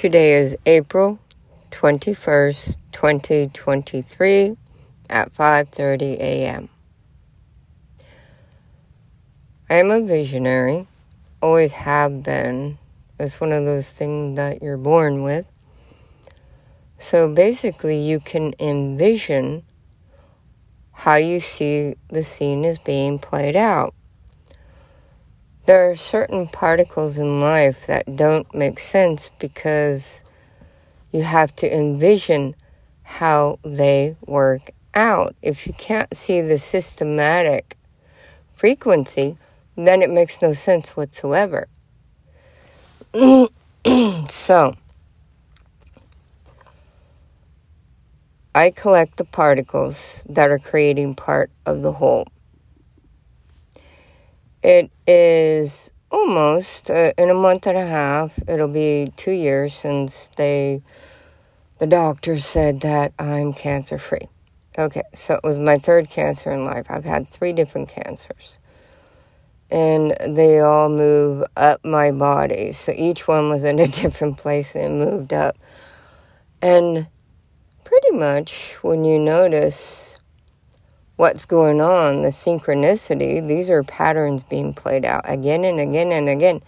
Today is April 21st, 2023 at 5:30 a.m. I am a visionary, always have been. It's one of those things that you're born with. So basically, you can envision how you see the scene is being played out. There are certain particles in life that don't make sense because you have to envision how they work out. If you can't see the systematic frequency, then it makes no sense whatsoever. so, I collect the particles that are creating part of the whole. It is almost uh, in a month and a half. It'll be two years since they, the doctor said that I'm cancer free. Okay, so it was my third cancer in life. I've had three different cancers. And they all move up my body. So each one was in a different place and moved up. And pretty much when you notice what's going on, the synchronicity, these are patterns being played out again and again and again.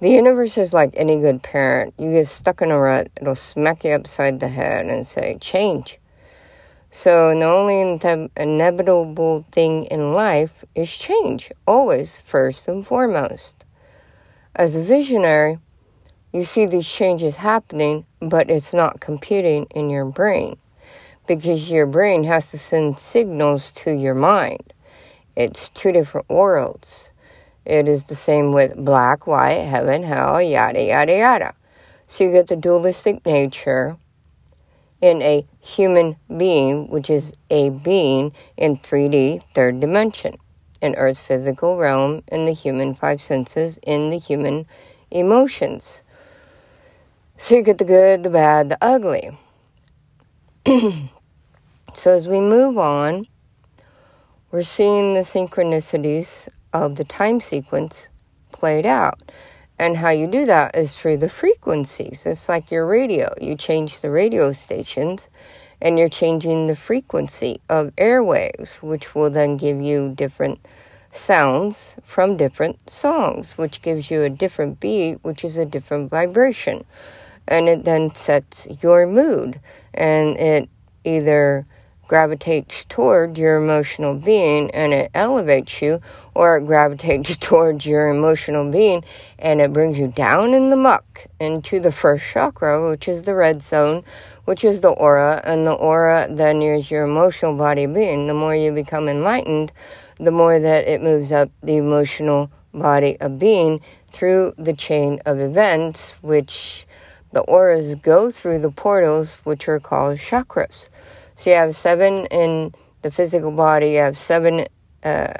The universe is like any good parent. You get stuck in a rut, it'll smack you upside the head and say, change. So, the only inevitable thing in life is change, always, first and foremost. As a visionary, you see these changes happening, but it's not computing in your brain because your brain has to send signals to your mind. It's two different worlds. It is the same with black, white, heaven, hell, yada, yada, yada. So you get the dualistic nature in a human being, which is a being in 3D, third dimension, in Earth's physical realm, in the human five senses, in the human emotions. So you get the good, the bad, the ugly. So as we move on, we're seeing the synchronicities of the time sequence played out. And how you do that is through the frequencies. It's like your radio. You change the radio stations and you're changing the frequency of airwaves, which will then give you different sounds from different songs, which gives you a different beat, which is a different vibration. And it then sets your mood and it either gravitates toward your emotional being and it elevates you, or it gravitates towards your emotional being and it brings you down in the muck into the first chakra, which is the red zone, which is the aura, and the aura then is your emotional body being. The more you become enlightened, the more that it moves up the emotional body of being through the chain of events, which the auras go through the portals, which are called chakras. So you have seven in the physical body, you have seven uh,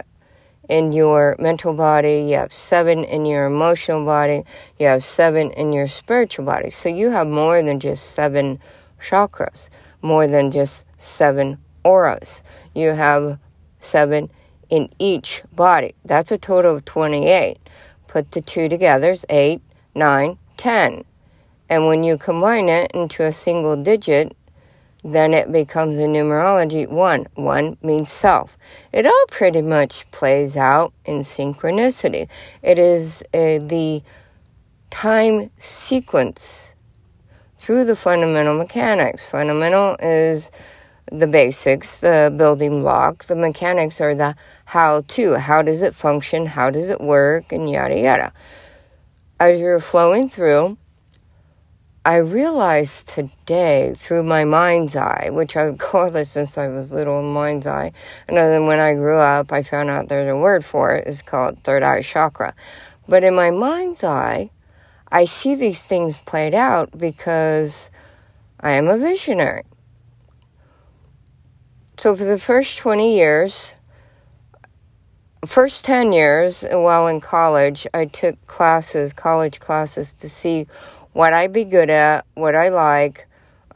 in your mental body, you have seven in your emotional body, you have seven in your spiritual body. So you have more than just seven chakras, more than just seven auras. You have seven in each body. That's a total of 28. Put the two together, it's 8, 9, 10. And when you combine it into a single digit, then it becomes a numerology one. One means self. It all pretty much plays out in synchronicity. It is uh, the time sequence through the fundamental mechanics. Fundamental is the basics, the building block. The mechanics are the how to. How does it function? How does it work? And yada yada. As you're flowing through, I realized today through my mind's eye, which I've called it since I was little, mind's eye, and then when I grew up, I found out there's a word for it. It's called third eye chakra. But in my mind's eye, I see these things played out because I am a visionary. So for the first 20 years, first 10 years while in college, I took classes, college classes, to see what I be good at, what I like,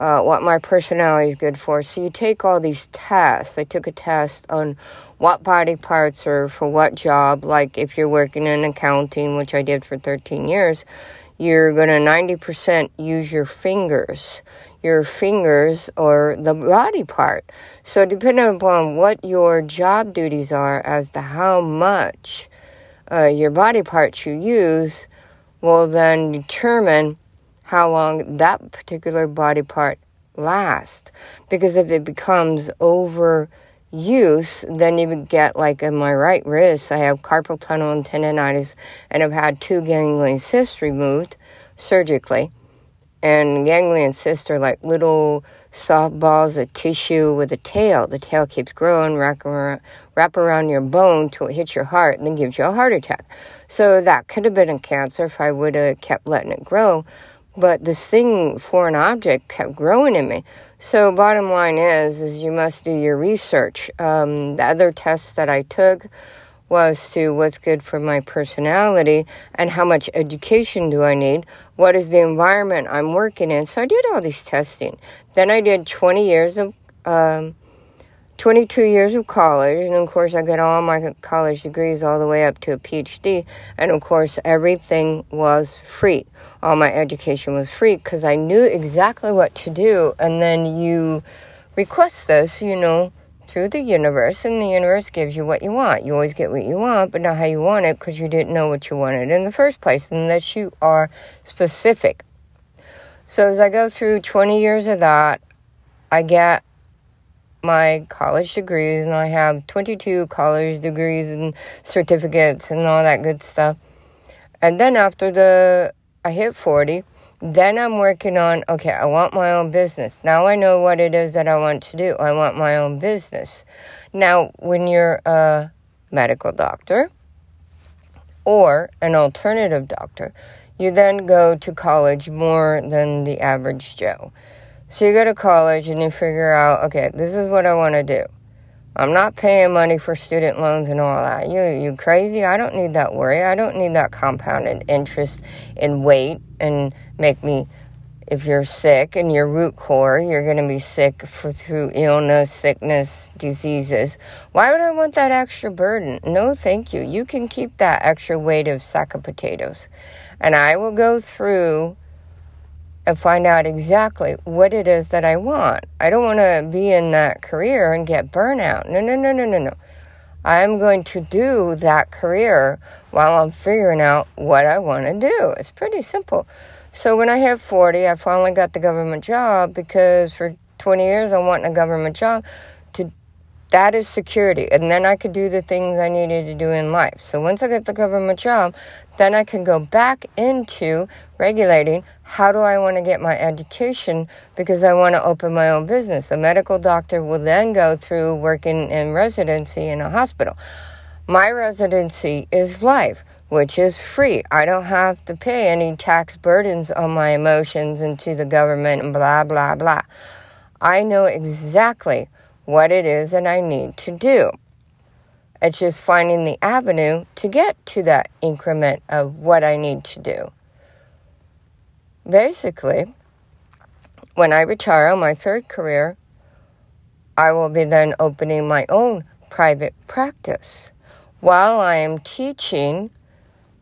uh, what my personality is good for. So you take all these tests. I took a test on what body parts are for what job. Like if you're working in accounting, which I did for 13 years, you're going to 90% use your fingers, your fingers or the body part. So, depending upon what your job duties are as to how much uh, your body parts you use, will then determine how long that particular body part lasts. Because if it becomes over use, then you would get like in my right wrist, I have carpal tunnel and tendonitis, and I've had two ganglion cysts removed surgically. And ganglion cysts are like little soft balls of tissue with a tail. The tail keeps growing, wrap around, wrap around your bone till it hits your heart and then gives you a heart attack. So that could have been a cancer if I would have kept letting it grow. But this thing, foreign object, kept growing in me. So bottom line is, is you must do your research. Um, the other test that I took was to what's good for my personality and how much education do I need? What is the environment I'm working in? So I did all these testing. Then I did 20 years of um, 22 years of college, and of course, I got all my college degrees all the way up to a PhD, and of course, everything was free. All my education was free because I knew exactly what to do, and then you request this, you know, through the universe, and the universe gives you what you want. You always get what you want, but not how you want it because you didn't know what you wanted in the first place, unless you are specific. So, as I go through 20 years of that, I get my college degrees, and I have 22 college degrees and certificates and all that good stuff. And then after the I hit 40, then I'm working on okay, I want my own business. Now I know what it is that I want to do. I want my own business. Now, when you're a medical doctor or an alternative doctor, you then go to college more than the average Joe. So you go to college and you figure out, okay, this is what I want to do. I'm not paying money for student loans and all that. You you crazy? I don't need that worry. I don't need that compounded interest and wait and make me if you're sick and your root core, you're going to be sick for through illness, sickness, diseases. Why would I want that extra burden? No, thank you. You can keep that extra weight of sack of potatoes. And I will go through and find out exactly what it is that I want. I don't want to be in that career and get burnout. No, no, no, no, no, no. I'm going to do that career while I'm figuring out what I want to do. It's pretty simple. So when I hit 40, I finally got the government job because for 20 years I wanted a government job to that is security and then I could do the things I needed to do in life. So once I get the government job, then I can go back into regulating how do I want to get my education because I want to open my own business. A medical doctor will then go through working in residency in a hospital. My residency is life, which is free. I don't have to pay any tax burdens on my emotions and to the government and blah, blah, blah. I know exactly what it is that I need to do. It's just finding the avenue to get to that increment of what I need to do. Basically, when I retire on my third career, I will be then opening my own private practice while I am teaching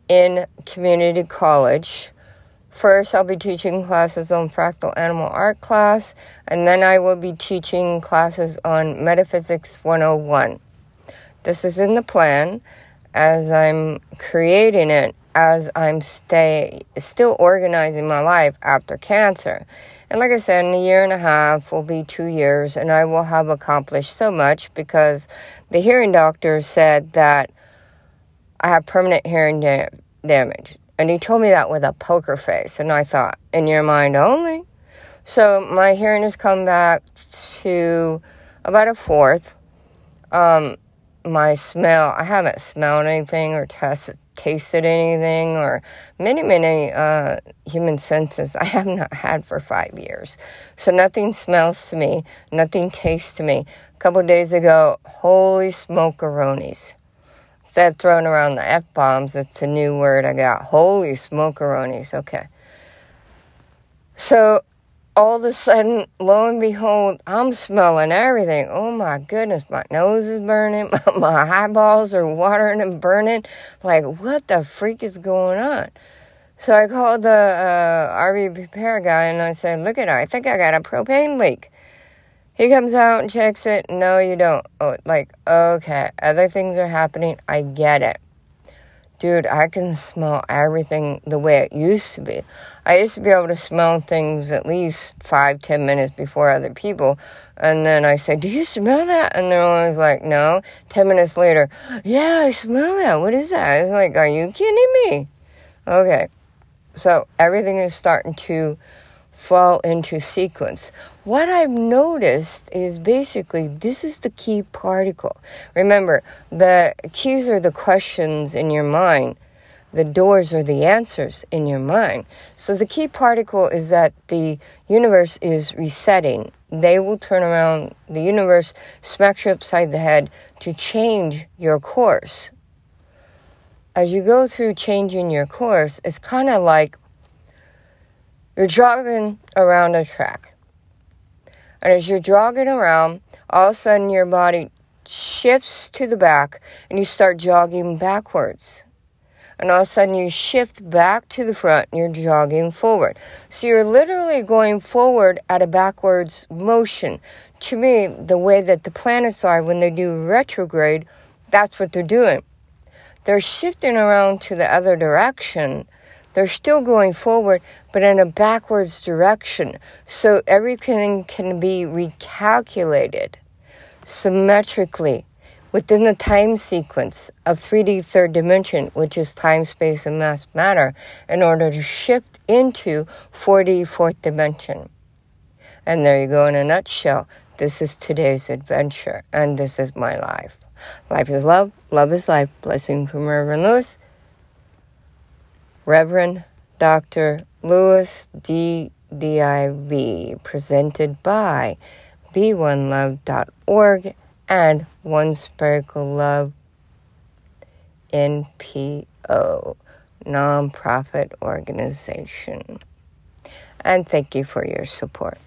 in community college. First, I'll be teaching classes on fractal animal art class, and then I will be teaching classes on Metaphysics 101. This is in the plan as I'm creating it, as I'm stay still organizing my life after cancer. And like I said, in a year and a half will be two years, and I will have accomplished so much because the hearing doctor said that I have permanent hearing da- damage. And he told me that with a poker face. And I thought, in your mind only? So my hearing has come back to about a fourth. Um, my smell, I haven't smelled anything or tested, tasted anything or many, many uh, human senses I have not had for five years. So nothing smells to me, nothing tastes to me. A couple days ago, holy smokeronies. Of throwing around the F bombs, it's a new word I got. Holy smokeronies. Okay. So all of a sudden, lo and behold, I'm smelling everything. Oh my goodness, my nose is burning, my eyeballs are watering and burning. Like, what the freak is going on? So I called the uh, RV repair guy and I said, Look at it, I think I got a propane leak. He comes out and checks it. No, you don't. Oh, like, okay, other things are happening. I get it. Dude, I can smell everything the way it used to be. I used to be able to smell things at least five, ten minutes before other people. And then I say, Do you smell that? And they're always like, No. Ten minutes later, Yeah, I smell that. What is that? It's like, Are you kidding me? Okay. So everything is starting to fall into sequence. What I've noticed is basically this is the key particle. Remember, the keys are the questions in your mind. The doors are the answers in your mind. So the key particle is that the universe is resetting. They will turn around, the universe smacks you upside the head to change your course. As you go through changing your course, it's kind of like you're jogging around a track. And as you're jogging around, all of a sudden your body shifts to the back and you start jogging backwards. And all of a sudden you shift back to the front and you're jogging forward. So you're literally going forward at a backwards motion. To me, the way that the planets are when they do retrograde, that's what they're doing. They're shifting around to the other direction they're still going forward, but in a backwards direction. So everything can be recalculated symmetrically within the time sequence of 3D third dimension, which is time, space, and mass matter, in order to shift into 4D fourth dimension. And there you go in a nutshell. This is today's adventure, and this is my life. Life is love, love is life. Blessing from Reverend Lewis. Reverend Dr. Lewis D. DIV, presented by B1Love.org and One Sparkle Love NPO, nonprofit organization. And thank you for your support.